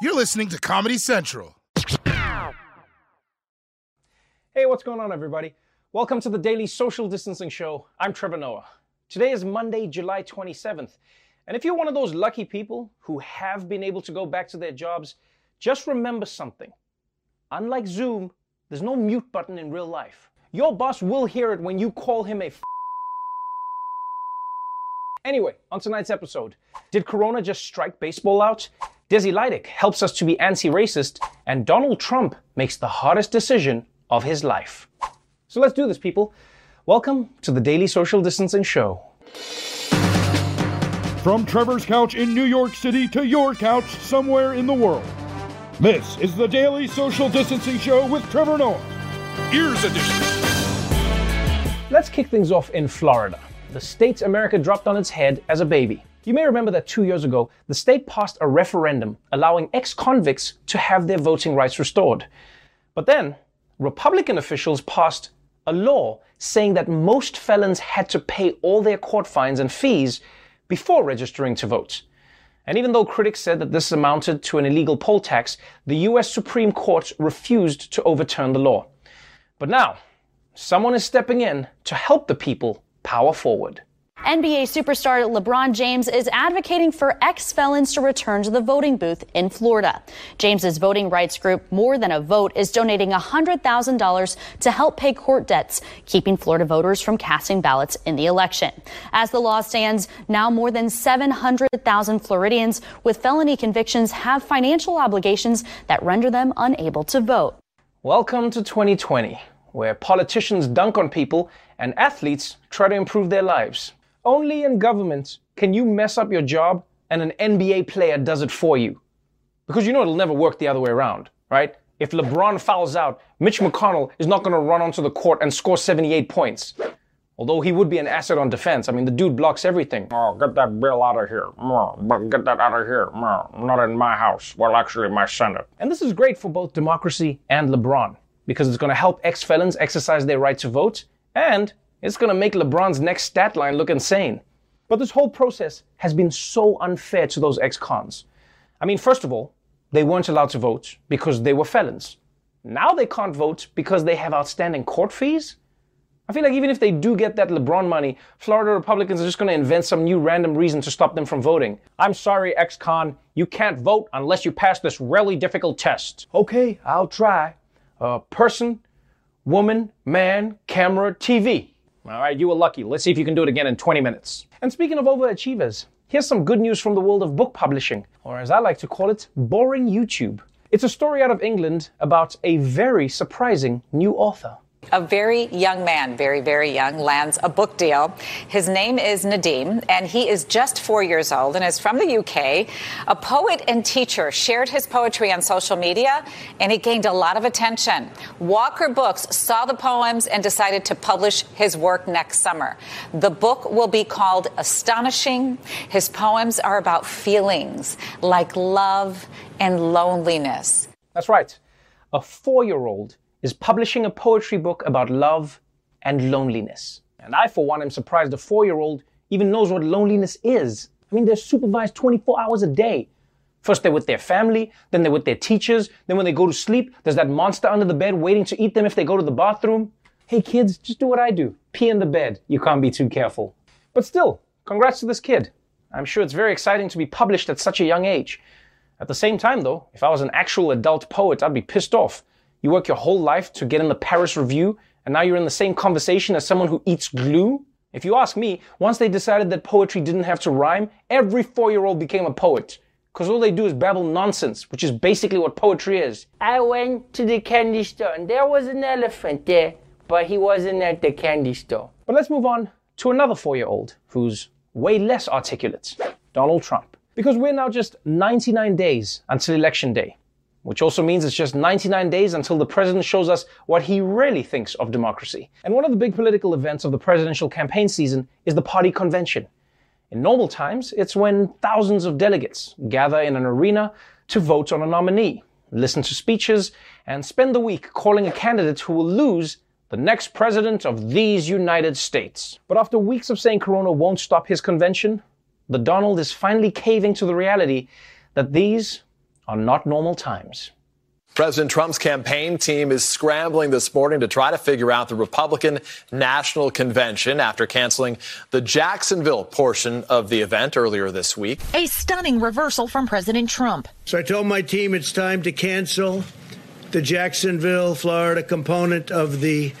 You're listening to Comedy Central. Hey, what's going on, everybody? Welcome to the Daily Social Distancing Show. I'm Trevor Noah. Today is Monday, July 27th. And if you're one of those lucky people who have been able to go back to their jobs, just remember something. Unlike Zoom, there's no mute button in real life. Your boss will hear it when you call him a f- Anyway, on tonight's episode, did Corona just strike baseball out? Desi Lydic helps us to be anti-racist, and Donald Trump makes the hardest decision of his life. So let's do this, people. Welcome to the Daily Social Distancing Show. From Trevor's couch in New York City to your couch somewhere in the world. This is the Daily Social Distancing Show with Trevor Noah. Ears Edition. Let's kick things off in Florida, the state America dropped on its head as a baby. You may remember that two years ago, the state passed a referendum allowing ex convicts to have their voting rights restored. But then, Republican officials passed a law saying that most felons had to pay all their court fines and fees before registering to vote. And even though critics said that this amounted to an illegal poll tax, the US Supreme Court refused to overturn the law. But now, someone is stepping in to help the people power forward. NBA superstar LeBron James is advocating for ex felons to return to the voting booth in Florida. James's voting rights group, More Than a Vote, is donating $100,000 to help pay court debts, keeping Florida voters from casting ballots in the election. As the law stands, now more than 700,000 Floridians with felony convictions have financial obligations that render them unable to vote. Welcome to 2020, where politicians dunk on people and athletes try to improve their lives. Only in government can you mess up your job and an NBA player does it for you. Because you know it'll never work the other way around, right? If LeBron fouls out, Mitch McConnell is not going to run onto the court and score 78 points. Although he would be an asset on defense. I mean, the dude blocks everything. Oh, get that bill out of here. Get that out of here. Not in my house. Well, actually, my Senate. And this is great for both democracy and LeBron because it's going to help ex felons exercise their right to vote and it's going to make LeBron's next stat line look insane. But this whole process has been so unfair to those ex cons. I mean, first of all, they weren't allowed to vote because they were felons. Now they can't vote because they have outstanding court fees? I feel like even if they do get that LeBron money, Florida Republicans are just going to invent some new random reason to stop them from voting. I'm sorry, ex con, you can't vote unless you pass this really difficult test. Okay, I'll try. Uh, person, woman, man, camera, TV. All right, you were lucky. Let's see if you can do it again in 20 minutes. And speaking of overachievers, here's some good news from the world of book publishing, or as I like to call it, boring YouTube. It's a story out of England about a very surprising new author. A very young man, very, very young, lands a book deal. His name is Nadim, and he is just four years old and is from the UK. A poet and teacher shared his poetry on social media, and it gained a lot of attention. Walker Books saw the poems and decided to publish his work next summer. The book will be called Astonishing. His poems are about feelings like love and loneliness. That's right. A four year old is publishing a poetry book about love and loneliness. And I, for one, am surprised a four year old even knows what loneliness is. I mean, they're supervised 24 hours a day. First, they're with their family, then they're with their teachers, then when they go to sleep, there's that monster under the bed waiting to eat them if they go to the bathroom. Hey, kids, just do what I do pee in the bed. You can't be too careful. But still, congrats to this kid. I'm sure it's very exciting to be published at such a young age. At the same time, though, if I was an actual adult poet, I'd be pissed off. You work your whole life to get in the Paris Review, and now you're in the same conversation as someone who eats glue? If you ask me, once they decided that poetry didn't have to rhyme, every four year old became a poet. Because all they do is babble nonsense, which is basically what poetry is. I went to the candy store and there was an elephant there, but he wasn't at the candy store. But let's move on to another four year old who's way less articulate Donald Trump. Because we're now just 99 days until election day, which also means it's just 99 days until the president shows us what he really thinks of democracy. And one of the big political events of the presidential campaign season is the party convention. In normal times, it's when thousands of delegates gather in an arena to vote on a nominee, listen to speeches, and spend the week calling a candidate who will lose the next president of these United States. But after weeks of saying Corona won't stop his convention, the Donald is finally caving to the reality that these are not normal times. President Trump's campaign team is scrambling this morning to try to figure out the Republican National Convention after canceling the Jacksonville portion of the event earlier this week. A stunning reversal from President Trump. So I told my team it's time to cancel the Jacksonville, Florida component of the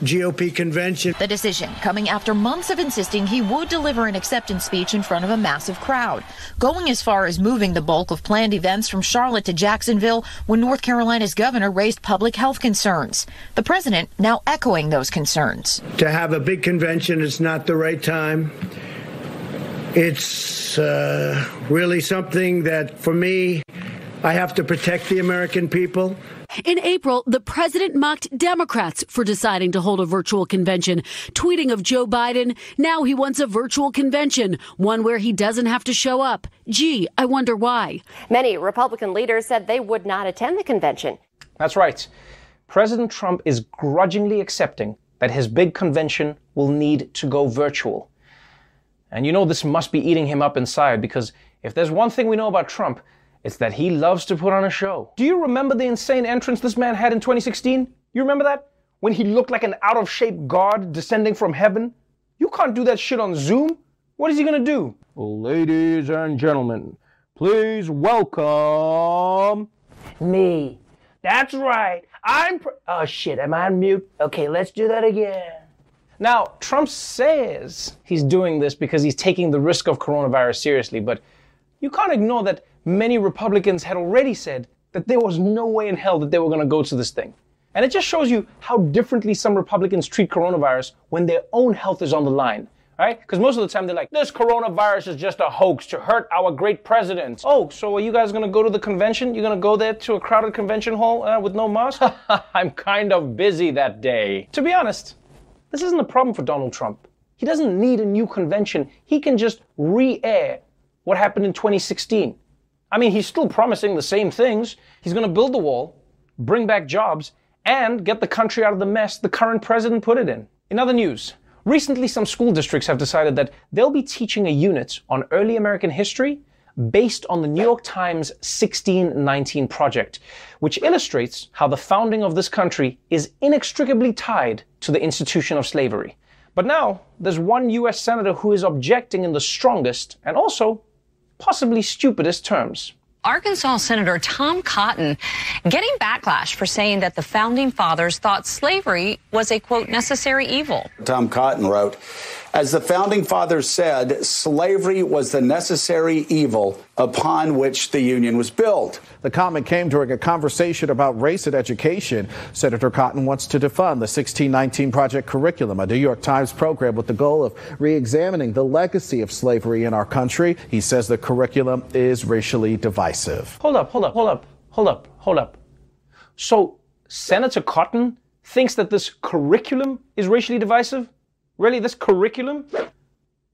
GOP convention. The decision coming after months of insisting he would deliver an acceptance speech in front of a massive crowd, going as far as moving the bulk of planned events from Charlotte to Jacksonville when North Carolina's governor raised public health concerns. The president now echoing those concerns. To have a big convention is not the right time. It's uh, really something that, for me, I have to protect the American people. In April, the president mocked Democrats for deciding to hold a virtual convention, tweeting of Joe Biden, now he wants a virtual convention, one where he doesn't have to show up. Gee, I wonder why. Many Republican leaders said they would not attend the convention. That's right. President Trump is grudgingly accepting that his big convention will need to go virtual. And you know this must be eating him up inside because if there's one thing we know about Trump, it's that he loves to put on a show. Do you remember the insane entrance this man had in 2016? You remember that? When he looked like an out of shape God descending from heaven? You can't do that shit on Zoom. What is he gonna do? Ladies and gentlemen, please welcome me. That's right. I'm. Pr- oh shit, am I on mute? Okay, let's do that again. Now, Trump says he's doing this because he's taking the risk of coronavirus seriously, but you can't ignore that many Republicans had already said that there was no way in hell that they were going to go to this thing. And it just shows you how differently some Republicans treat coronavirus when their own health is on the line. Right? Because most of the time they're like, this coronavirus is just a hoax to hurt our great president. Oh, so are you guys going to go to the convention? You're going to go there to a crowded convention hall uh, with no mask? I'm kind of busy that day. To be honest, this isn't a problem for Donald Trump. He doesn't need a new convention. He can just re air what happened in 2016. I mean, he's still promising the same things. He's going to build the wall, bring back jobs, and get the country out of the mess the current president put it in. In other news, recently some school districts have decided that they'll be teaching a unit on early American history based on the New York Times 1619 project, which illustrates how the founding of this country is inextricably tied to the institution of slavery. But now, there's one US senator who is objecting in the strongest and also possibly stupidest terms. Arkansas Senator Tom Cotton getting backlash for saying that the founding fathers thought slavery was a quote necessary evil. Tom Cotton wrote, as the founding fathers said, slavery was the necessary evil upon which the Union was built. The comment came during a conversation about race and education. Senator Cotton wants to defund the 1619 Project curriculum, a New York Times program with the goal of re examining the legacy of slavery in our country. He says the curriculum is racially divisive. Hold up, hold up, hold up, hold up, hold up. So, Senator Cotton thinks that this curriculum is racially divisive? Really, this curriculum?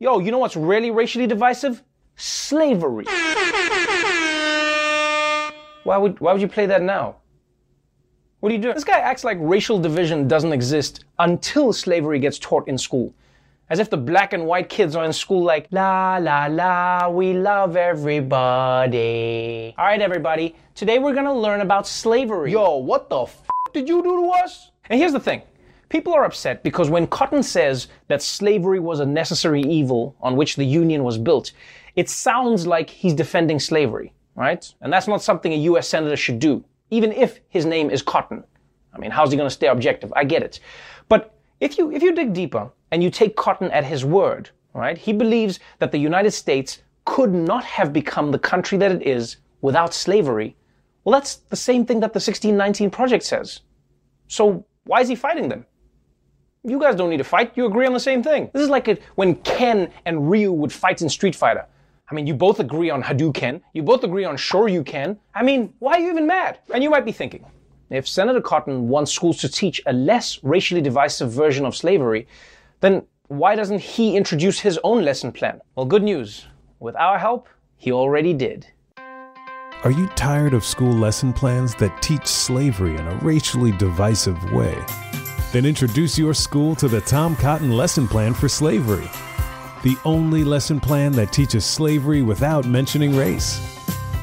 Yo, you know what's really racially divisive? Slavery. Why would, why would you play that now? What are you doing? This guy acts like racial division doesn't exist until slavery gets taught in school. As if the black and white kids are in school like, la la la, we love everybody. All right, everybody, today we're gonna learn about slavery. Yo, what the f did you do to us? And here's the thing People are upset because when Cotton says that slavery was a necessary evil on which the Union was built, it sounds like he's defending slavery, right? And that's not something a US Senator should do, even if his name is Cotton. I mean, how's he going to stay objective? I get it. But if you, if you dig deeper and you take Cotton at his word, right, he believes that the United States could not have become the country that it is without slavery. Well, that's the same thing that the 1619 Project says. So why is he fighting them? You guys don't need to fight. You agree on the same thing. This is like a, when Ken and Ryu would fight in Street Fighter. I mean, you both agree on Hadouken. You both agree on Shoryuken. I mean, why are you even mad? And you might be thinking, if Senator Cotton wants schools to teach a less racially divisive version of slavery, then why doesn't he introduce his own lesson plan? Well, good news. With our help, he already did. Are you tired of school lesson plans that teach slavery in a racially divisive way? Then introduce your school to the Tom Cotton Lesson Plan for Slavery, the only lesson plan that teaches slavery without mentioning race.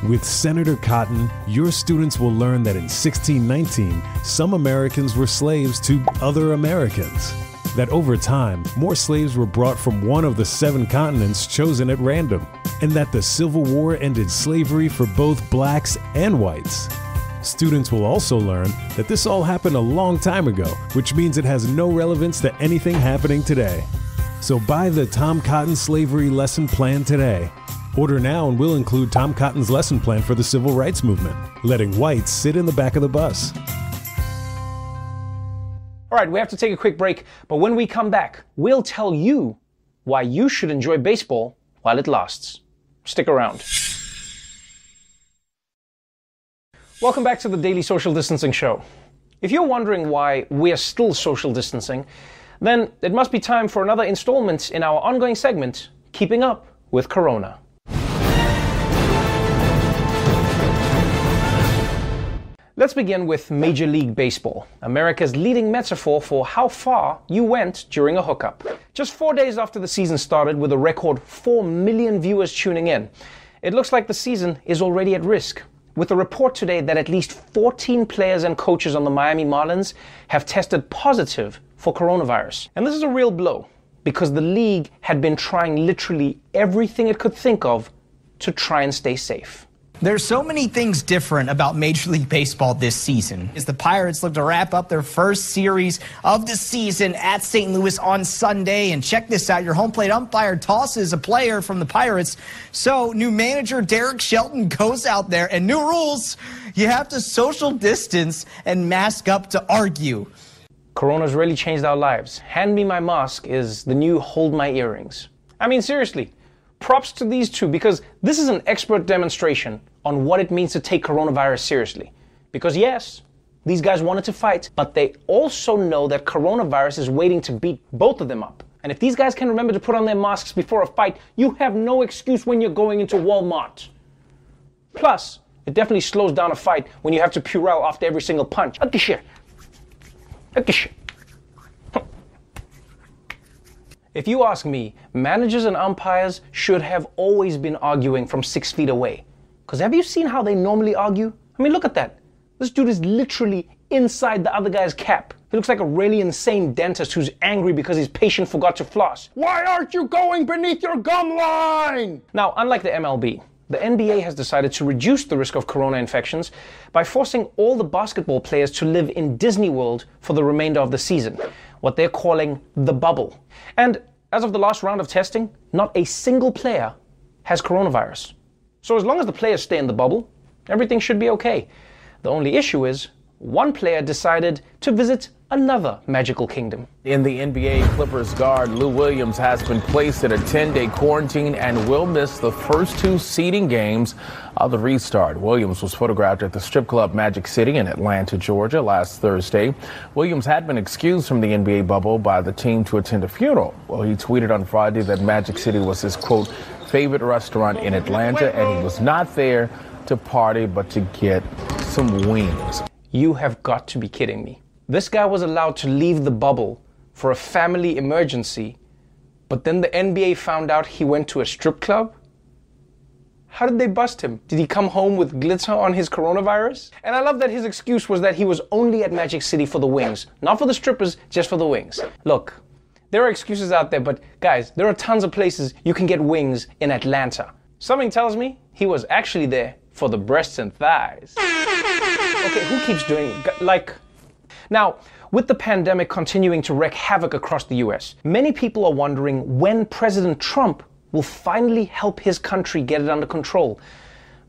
With Senator Cotton, your students will learn that in 1619, some Americans were slaves to other Americans. That over time, more slaves were brought from one of the seven continents chosen at random, and that the Civil War ended slavery for both blacks and whites. Students will also learn that this all happened a long time ago, which means it has no relevance to anything happening today. So buy the Tom Cotton Slavery Lesson Plan today. Order now and we'll include Tom Cotton's lesson plan for the civil rights movement, letting whites sit in the back of the bus. All right, we have to take a quick break, but when we come back, we'll tell you why you should enjoy baseball while it lasts. Stick around. Welcome back to the Daily Social Distancing Show. If you're wondering why we're still social distancing, then it must be time for another installment in our ongoing segment, Keeping Up with Corona. Let's begin with Major League Baseball, America's leading metaphor for how far you went during a hookup. Just four days after the season started, with a record 4 million viewers tuning in, it looks like the season is already at risk. With a report today that at least 14 players and coaches on the Miami Marlins have tested positive for coronavirus. And this is a real blow because the league had been trying literally everything it could think of to try and stay safe. There's so many things different about Major League Baseball this season. As the Pirates look to wrap up their first series of the season at St. Louis on Sunday. And check this out your home plate umpire tosses a player from the Pirates. So, new manager Derek Shelton goes out there, and new rules you have to social distance and mask up to argue. Corona's really changed our lives. Hand me my mask is the new hold my earrings. I mean, seriously, props to these two because this is an expert demonstration on what it means to take coronavirus seriously. Because yes, these guys wanted to fight, but they also know that coronavirus is waiting to beat both of them up. And if these guys can remember to put on their masks before a fight, you have no excuse when you're going into Walmart. Plus, it definitely slows down a fight when you have to Purell after every single punch. If you ask me, managers and umpires should have always been arguing from six feet away. Because have you seen how they normally argue? I mean, look at that. This dude is literally inside the other guy's cap. He looks like a really insane dentist who's angry because his patient forgot to floss. Why aren't you going beneath your gum line? Now, unlike the MLB, the NBA has decided to reduce the risk of corona infections by forcing all the basketball players to live in Disney World for the remainder of the season, what they're calling the bubble. And as of the last round of testing, not a single player has coronavirus. So as long as the players stay in the bubble, everything should be okay. The only issue is one player decided to visit another magical kingdom. In the NBA, Clippers guard Lou Williams has been placed in a 10 day quarantine and will miss the first two seeding games of the restart. Williams was photographed at the strip club Magic City in Atlanta, Georgia last Thursday. Williams had been excused from the NBA bubble by the team to attend a funeral. Well, he tweeted on Friday that Magic City was his quote, favorite restaurant in Atlanta, and he was not there to party but to get some wings. You have got to be kidding me. This guy was allowed to leave the bubble for a family emergency, but then the NBA found out he went to a strip club? How did they bust him? Did he come home with glitter on his coronavirus? And I love that his excuse was that he was only at Magic City for the wings. Not for the strippers, just for the wings. Look, there are excuses out there, but guys, there are tons of places you can get wings in Atlanta. Something tells me he was actually there for the breasts and thighs. Okay, who keeps doing like now, with the pandemic continuing to wreak havoc across the US, many people are wondering when President Trump will finally help his country get it under control.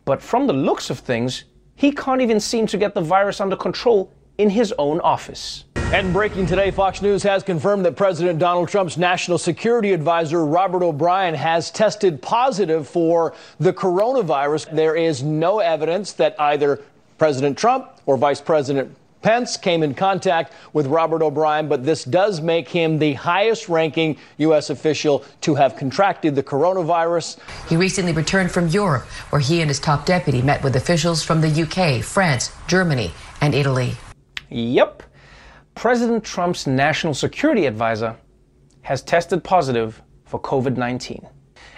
But from the looks of things, he can't even seem to get the virus under control in his own office. And breaking today, Fox News has confirmed that President Donald Trump's national security advisor, Robert O'Brien, has tested positive for the coronavirus. There is no evidence that either President Trump or Vice President Pence came in contact with Robert O'Brien, but this does make him the highest ranking U.S. official to have contracted the coronavirus. He recently returned from Europe, where he and his top deputy met with officials from the UK, France, Germany, and Italy. Yep. President Trump's national security advisor has tested positive for COVID 19.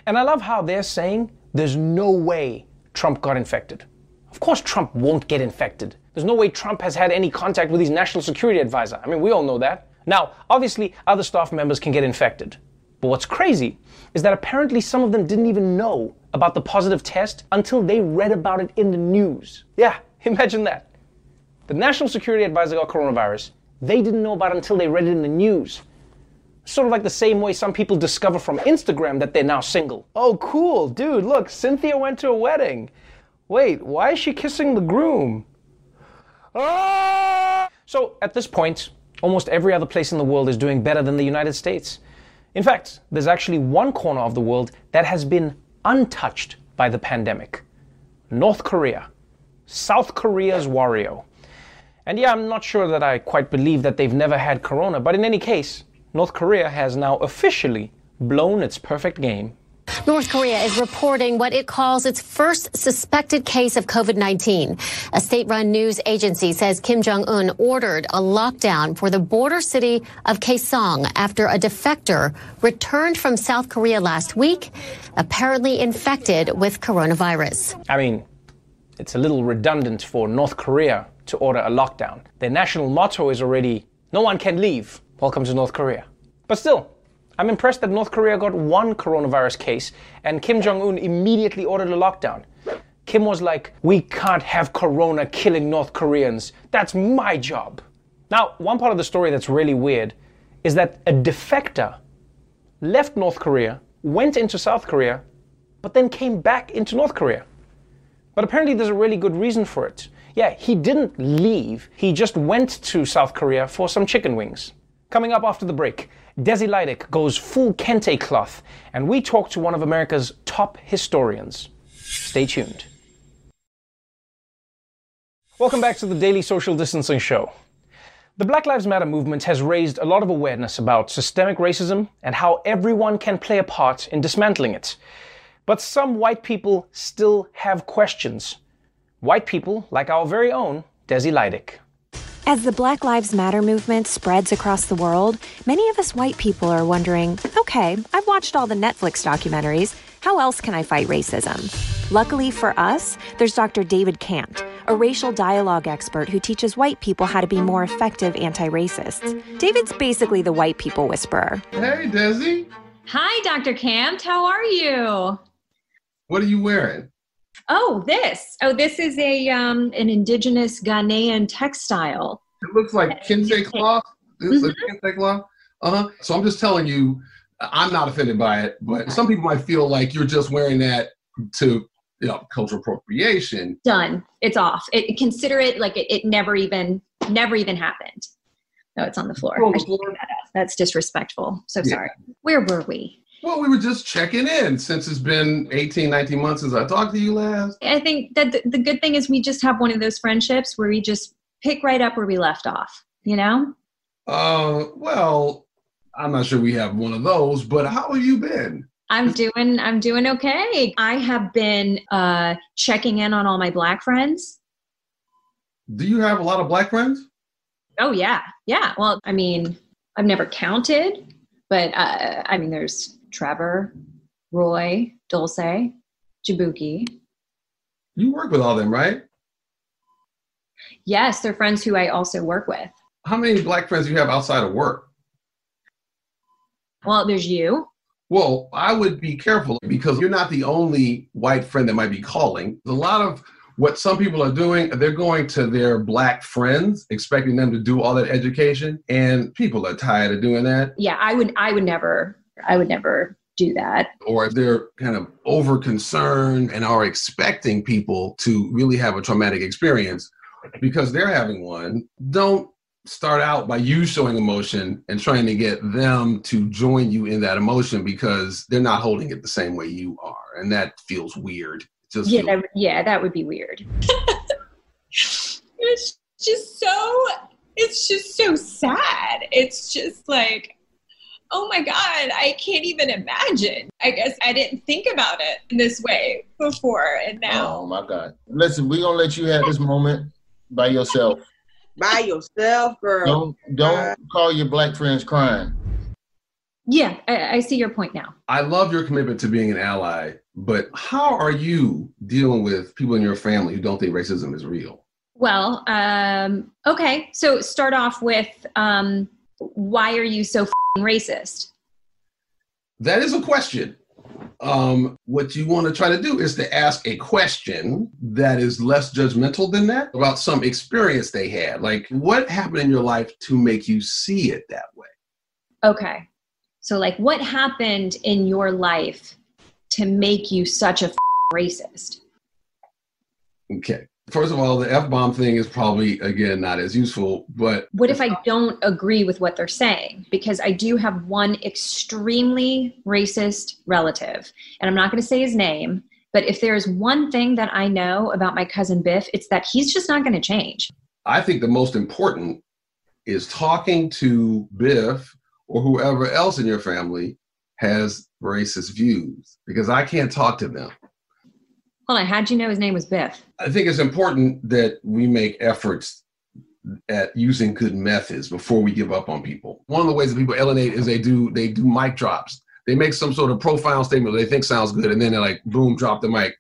And I love how they're saying there's no way Trump got infected. Of course, Trump won't get infected. There's no way Trump has had any contact with his national security advisor. I mean, we all know that. Now, obviously, other staff members can get infected. But what's crazy is that apparently some of them didn't even know about the positive test until they read about it in the news. Yeah, imagine that. The national security advisor got coronavirus. They didn't know about until they read it in the news. Sort of like the same way some people discover from Instagram that they're now single. Oh, cool, dude, look, Cynthia went to a wedding. Wait, why is she kissing the groom? Ah! So at this point, almost every other place in the world is doing better than the United States. In fact, there's actually one corner of the world that has been untouched by the pandemic North Korea. South Korea's Wario. And yeah, I'm not sure that I quite believe that they've never had corona, but in any case, North Korea has now officially blown its perfect game. North Korea is reporting what it calls its first suspected case of COVID 19. A state run news agency says Kim Jong un ordered a lockdown for the border city of Kaesong after a defector returned from South Korea last week, apparently infected with coronavirus. I mean, it's a little redundant for North Korea to order a lockdown. Their national motto is already no one can leave. Welcome to North Korea. But still, I'm impressed that North Korea got one coronavirus case and Kim Jong un immediately ordered a lockdown. Kim was like, We can't have corona killing North Koreans. That's my job. Now, one part of the story that's really weird is that a defector left North Korea, went into South Korea, but then came back into North Korea. But apparently, there's a really good reason for it. Yeah, he didn't leave, he just went to South Korea for some chicken wings. Coming up after the break, Desi Lydic goes full kente cloth, and we talk to one of America's top historians. Stay tuned. Welcome back to the Daily Social Distancing Show. The Black Lives Matter movement has raised a lot of awareness about systemic racism and how everyone can play a part in dismantling it. But some white people still have questions. White people like our very own Desi Lydic. As the Black Lives Matter movement spreads across the world, many of us white people are wondering okay, I've watched all the Netflix documentaries. How else can I fight racism? Luckily for us, there's Dr. David Campt, a racial dialogue expert who teaches white people how to be more effective anti racists. David's basically the white people whisperer. Hey, Desi. Hi, Dr. Campt. How are you? What are you wearing? Oh, this. Oh, this is a um, an indigenous Ghanaian textile. It looks like kente cloth. It's mm-hmm. kente cloth. Uh huh. So I'm just telling you, I'm not offended by it, but some people might feel like you're just wearing that to you know cultural appropriation. Done. It's off. It, consider it like it, it never even never even happened. No, it's on the floor. On the floor. That That's disrespectful. So yeah. sorry. Where were we? Well, we were just checking in since it's been 18, 19 months since I talked to you last. I think that the, good thing is we just have one of those friendships where we just pick right up where we left off, you know? Uh, well, I'm not sure we have one of those, but how have you been? I'm doing I'm doing okay. I have been uh checking in on all my black friends. Do you have a lot of black friends? Oh yeah. Yeah. Well, I mean, I've never counted, but uh, I mean there's Trevor, Roy, Dulce, Jaboukie. You work with all them, right? Yes, they're friends who I also work with. How many black friends do you have outside of work? Well, there's you. Well, I would be careful because you're not the only white friend that might be calling. A lot of what some people are doing, they're going to their black friends, expecting them to do all that education, and people are tired of doing that. Yeah, I would I would never I would never do that. Or if they're kind of over concerned and are expecting people to really have a traumatic experience because they're having one, don't start out by you showing emotion and trying to get them to join you in that emotion because they're not holding it the same way you are. And that feels weird. Just yeah, that, yeah, that would be weird. it's just so it's just so sad. It's just like oh my God, I can't even imagine. I guess I didn't think about it in this way before and now. Oh my God. Listen, we're going to let you have this moment by yourself. By yourself, girl. Don't, don't call your black friends crying. Yeah, I, I see your point now. I love your commitment to being an ally But how are you dealing with people in your family who don't think racism is real? Well, um, okay. So start off with um, why are you so racist? That is a question. Um, what you want to try to do is to ask a question that is less judgmental than that about some experience they had. Like, what happened in your life to make you see it that way? Okay. So, like, what happened in your life to make you such a racist? Okay. First of all, the F bomb thing is probably, again, not as useful, but. What if I don't agree with what they're saying? Because I do have one extremely racist relative, and I'm not going to say his name, but if there's one thing that I know about my cousin Biff, it's that he's just not going to change. I think the most important is talking to Biff or whoever else in your family has racist views because I can't talk to them. Hold on, how'd you know his name was Biff? I think it's important that we make efforts at using good methods before we give up on people. One of the ways that people alienate is they do they do mic drops. They make some sort of profile statement that they think sounds good, and then they're like, boom, drop the mic,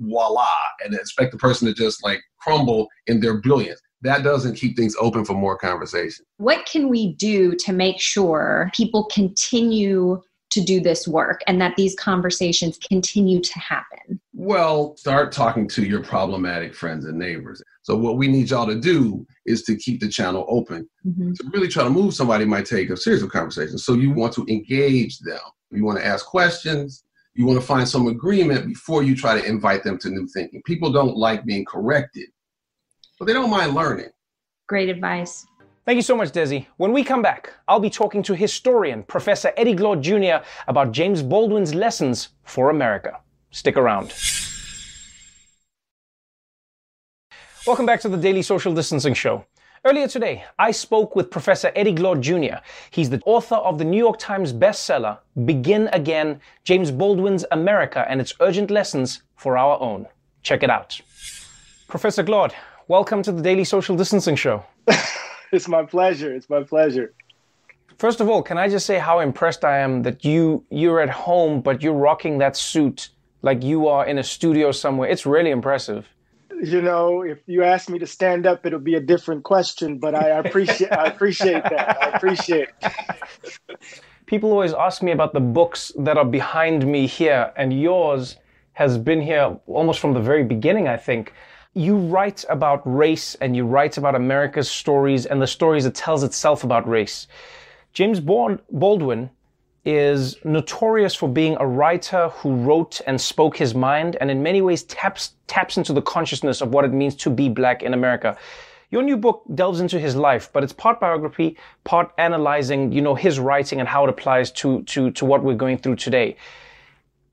voila, and expect the person to just like crumble in their brilliance. That doesn't keep things open for more conversation. What can we do to make sure people continue to do this work and that these conversations continue to happen? Well, start talking to your problematic friends and neighbors. So, what we need y'all to do is to keep the channel open. Mm-hmm. To really try to move somebody might take a series of conversations. So, you want to engage them. You want to ask questions. You want to find some agreement before you try to invite them to new thinking. People don't like being corrected, but they don't mind learning. Great advice. Thank you so much, Desi. When we come back, I'll be talking to historian Professor Eddie Glaude Jr. about James Baldwin's lessons for America. Stick around. Welcome back to the Daily Social Distancing Show. Earlier today, I spoke with Professor Eddie Glaude Jr. He's the author of the New York Times bestseller, Begin Again James Baldwin's America and Its Urgent Lessons for Our Own. Check it out. Professor Glaude, welcome to the Daily Social Distancing Show. it's my pleasure. It's my pleasure. First of all, can I just say how impressed I am that you you're at home but you're rocking that suit like you are in a studio somewhere. It's really impressive. You know, if you ask me to stand up, it'll be a different question, but I appreciate I appreciate that. I appreciate. People always ask me about the books that are behind me here, and yours has been here almost from the very beginning, I think you write about race and you write about America's stories and the stories it tells itself about race. James Baldwin is notorious for being a writer who wrote and spoke his mind and in many ways taps taps into the consciousness of what it means to be black in America. Your new book delves into his life, but it's part biography, part analyzing, you know, his writing and how it applies to to to what we're going through today.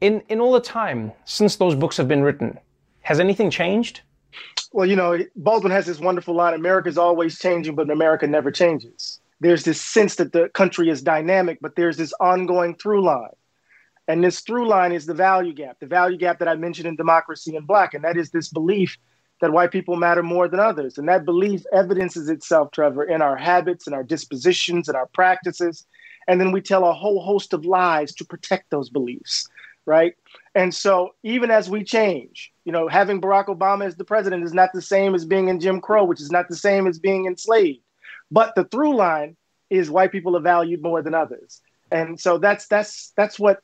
In in all the time since those books have been written, has anything changed? Well, you know, Baldwin has this wonderful line America's always changing, but America never changes. There's this sense that the country is dynamic, but there's this ongoing through line. And this through line is the value gap, the value gap that I mentioned in Democracy in Black. And that is this belief that white people matter more than others. And that belief evidences itself, Trevor, in our habits and our dispositions and our practices. And then we tell a whole host of lies to protect those beliefs, right? And so even as we change, you know, having Barack Obama as the president is not the same as being in Jim Crow, which is not the same as being enslaved. But the through line is white people are valued more than others. And so that's that's that's what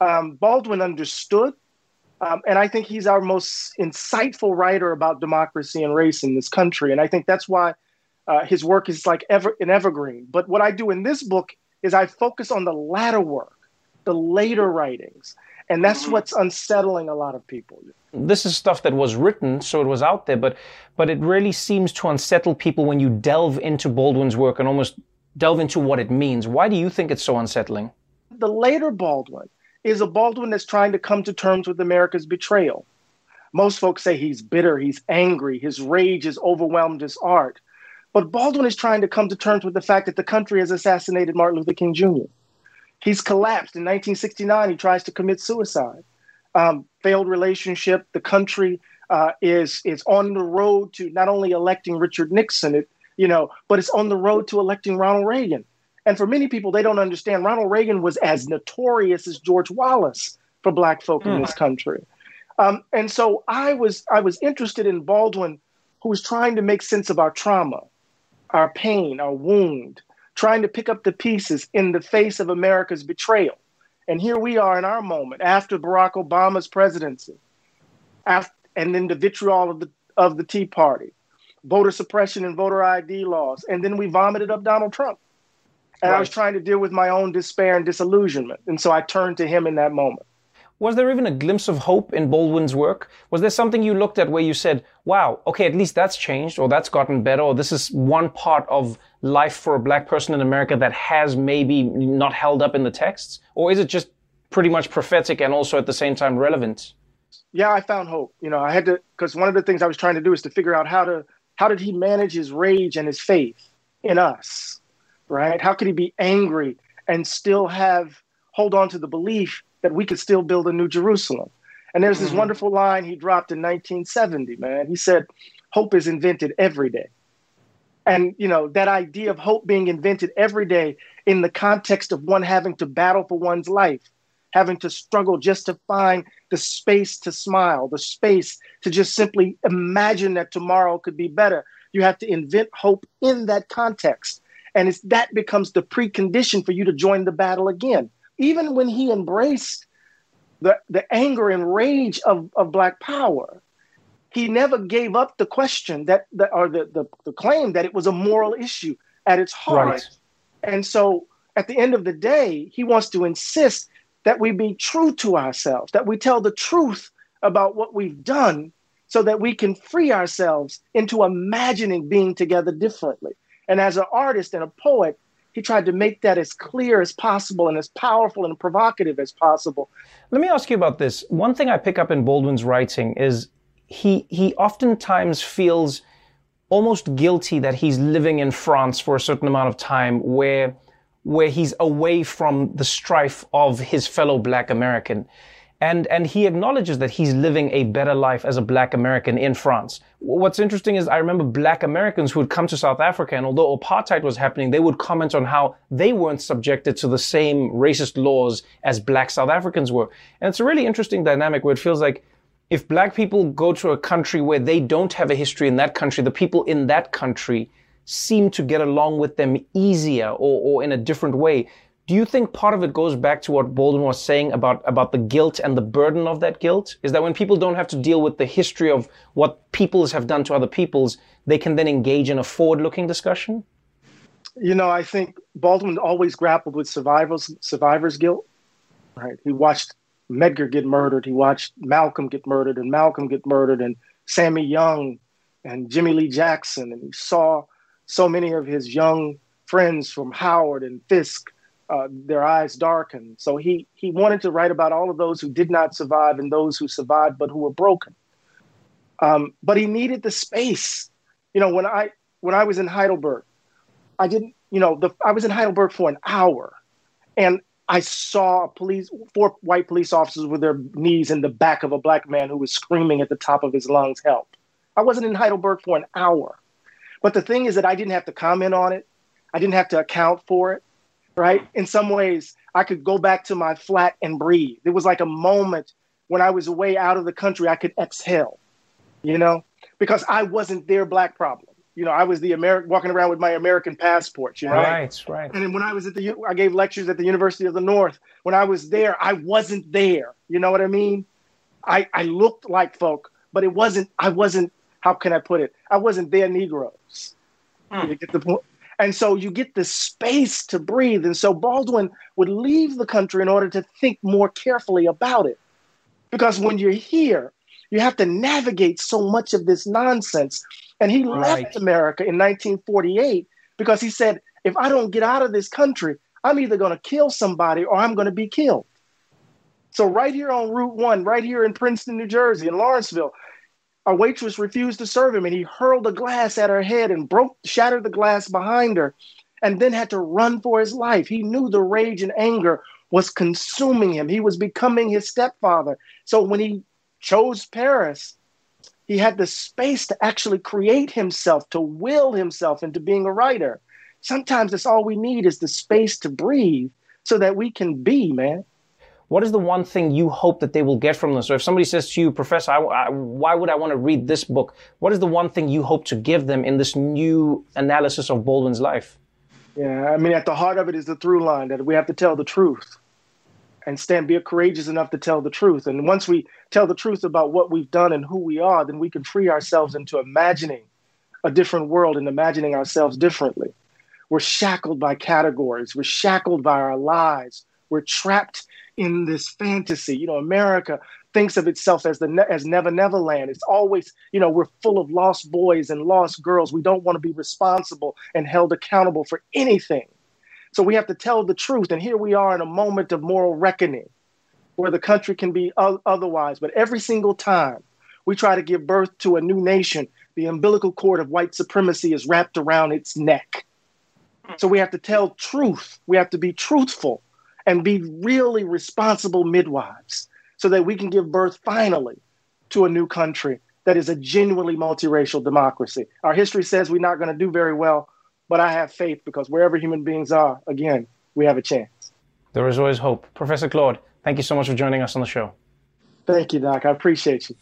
um, Baldwin understood. Um, and I think he's our most insightful writer about democracy and race in this country. And I think that's why uh, his work is like ever an evergreen. But what I do in this book is I focus on the latter work, the later writings. And that's mm-hmm. what's unsettling a lot of people. This is stuff that was written, so it was out there, but but it really seems to unsettle people when you delve into Baldwin's work and almost delve into what it means. Why do you think it's so unsettling? The later Baldwin is a Baldwin that's trying to come to terms with America's betrayal. Most folks say he's bitter, he's angry, his rage has overwhelmed his art. But Baldwin is trying to come to terms with the fact that the country has assassinated Martin Luther King Jr. He's collapsed. In 1969, he tries to commit suicide. Um, failed relationship. The country uh, is is on the road to not only electing Richard Nixon, it, you know, but it's on the road to electing Ronald Reagan. And for many people, they don't understand Ronald Reagan was as notorious as George Wallace for black folk mm. in this country. Um, and so I was I was interested in Baldwin, who was trying to make sense of our trauma, our pain, our wound, trying to pick up the pieces in the face of America's betrayal. And here we are in our moment after Barack Obama's presidency, after, and then the vitriol of the of the Tea Party, voter suppression and voter ID laws, and then we vomited up Donald Trump. And right. I was trying to deal with my own despair and disillusionment, and so I turned to him in that moment. Was there even a glimpse of hope in Baldwin's work? Was there something you looked at where you said, wow, okay, at least that's changed, or that's gotten better, or this is one part of life for a black person in America that has maybe not held up in the texts? Or is it just pretty much prophetic and also at the same time relevant? Yeah, I found hope. You know, I had to, because one of the things I was trying to do is to figure out how to, how did he manage his rage and his faith in us, right? How could he be angry and still have, hold on to the belief that we could still build a new Jerusalem. And there's this mm-hmm. wonderful line he dropped in 1970, man. He said, Hope is invented every day. And, you know, that idea of hope being invented every day in the context of one having to battle for one's life, having to struggle just to find the space to smile, the space to just simply imagine that tomorrow could be better. You have to invent hope in that context. And it's, that becomes the precondition for you to join the battle again even when he embraced the, the anger and rage of, of Black power, he never gave up the question that, that or the, the, the claim that it was a moral issue at its heart. Right. And so at the end of the day, he wants to insist that we be true to ourselves, that we tell the truth about what we've done so that we can free ourselves into imagining being together differently. And as an artist and a poet, he tried to make that as clear as possible and as powerful and provocative as possible. Let me ask you about this. One thing I pick up in Baldwin's writing is he he oftentimes feels almost guilty that he's living in France for a certain amount of time where where he's away from the strife of his fellow black American. And, and he acknowledges that he's living a better life as a black American in France. What's interesting is I remember black Americans who would come to South Africa and although apartheid was happening, they would comment on how they weren't subjected to the same racist laws as black South Africans were. And it's a really interesting dynamic where it feels like if black people go to a country where they don't have a history in that country, the people in that country seem to get along with them easier or, or in a different way. Do you think part of it goes back to what Baldwin was saying about, about the guilt and the burden of that guilt? Is that when people don't have to deal with the history of what peoples have done to other peoples, they can then engage in a forward looking discussion? You know, I think Baldwin always grappled with survivors survivor's guilt. Right. He watched Medgar get murdered, he watched Malcolm get murdered, and Malcolm get murdered, and Sammy Younge and Jimmy Lee Jackson, and he saw so many of his young friends from Howard and Fisk uh, their eyes darkened. So he he wanted to write about all of those who did not survive and those who survived but who were broken. Um, but he needed the space. You know, when I when I was in Heidelberg, I didn't. You know, the, I was in Heidelberg for an hour, and I saw police four white police officers with their knees in the back of a black man who was screaming at the top of his lungs, "Help!" I wasn't in Heidelberg for an hour, but the thing is that I didn't have to comment on it. I didn't have to account for it right? In some ways, I could go back to my flat and breathe. It was like a moment when I was away out of the country, I could exhale, you know, because I wasn't their black problem. You know, I was the American walking around with my American passport, you know. Right, right. And then when I was at the, I gave lectures at the University of the North. When I was there, I wasn't there. You know what I mean? I, I looked like folk, but it wasn't, I wasn't, how can I put it? I wasn't their Negroes. Mm. You get the point? And so you get the space to breathe. And so Baldwin would leave the country in order to think more carefully about it. Because when you're here, you have to navigate so much of this nonsense. And he right. left America in 1948 because he said, if I don't get out of this country, I'm either going to kill somebody or I'm going to be killed. So, right here on Route 1, right here in Princeton, New Jersey, in Lawrenceville, a waitress refused to serve him and he hurled a glass at her head and broke shattered the glass behind her and then had to run for his life. He knew the rage and anger was consuming him. He was becoming his stepfather. So when he chose paris he had the space to actually create himself to will himself into being a writer. Sometimes that's all we need is the space to breathe so that we can be man what is the one thing you hope that they will get from this? So if somebody says to you, Professor, I, I, why would I want to read this book? What is the one thing you hope to give them in this new analysis of Baldwin's life? Yeah, I mean, at the heart of it is the through line that we have to tell the truth and stand, be courageous enough to tell the truth. And once we tell the truth about what we've done and who we are, then we can free ourselves into imagining a different world and imagining ourselves differently. We're shackled by categories, we're shackled by our lives, we're trapped in this fantasy. You know, America thinks of itself as the as Never Never Land. It's always, you know, we're full of lost boys and lost girls. We don't want to be responsible and held accountable for anything. So we have to tell the truth. And here we are in a moment of moral reckoning where the country can be otherwise. But every single time we try to give birth to a new nation, the umbilical cord of white supremacy is wrapped around its neck. So we have to tell truth. We have to be truthful and be really responsible midwives so that we can give birth finally to a new country that is a genuinely multiracial democracy. Our history says we're not going to do very well but I have faith because wherever human beings are, again, we have a chance. There is always hope. Professor Glaude, thank you so much for joining us on the show. Thank you, Doc. I appreciate you.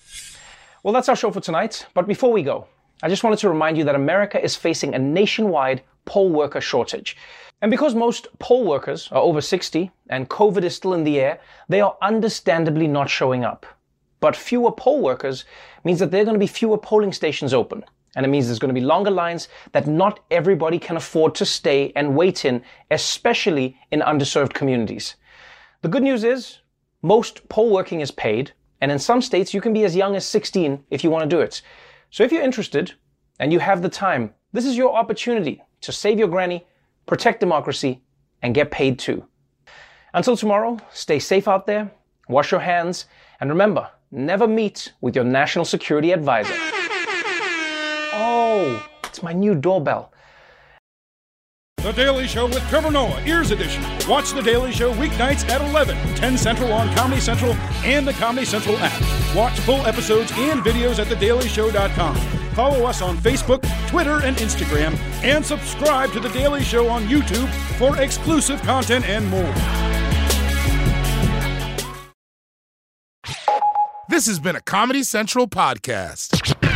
Well, that's our show for tonight. But before we go, I just wanted to remind you that America is facing a nationwide poll worker shortage. And because most poll workers are over 60 and COVID is still in the air, they are understandably not showing up. But fewer poll workers means that there are going to be fewer polling stations open. And it means there's going to be longer lines that not everybody can afford to stay and wait in, especially in underserved communities. The good news is most poll working is paid, and in some states you can be as young as 16 if you want to do it. So if you're interested and you have the time, this is your opportunity to save your granny, protect democracy, and get paid too. Until tomorrow, stay safe out there, wash your hands, and remember, never meet with your national security advisor. Oh, it's my new doorbell. The Daily Show with Trevor Noah, Ears Edition. Watch The Daily Show weeknights at 11, 10 Central on Comedy Central and the Comedy Central app. Watch full episodes and videos at thedailyshow.com. Follow us on Facebook, Twitter, and Instagram, and subscribe to The Daily Show on YouTube for exclusive content and more. This has been a Comedy Central podcast.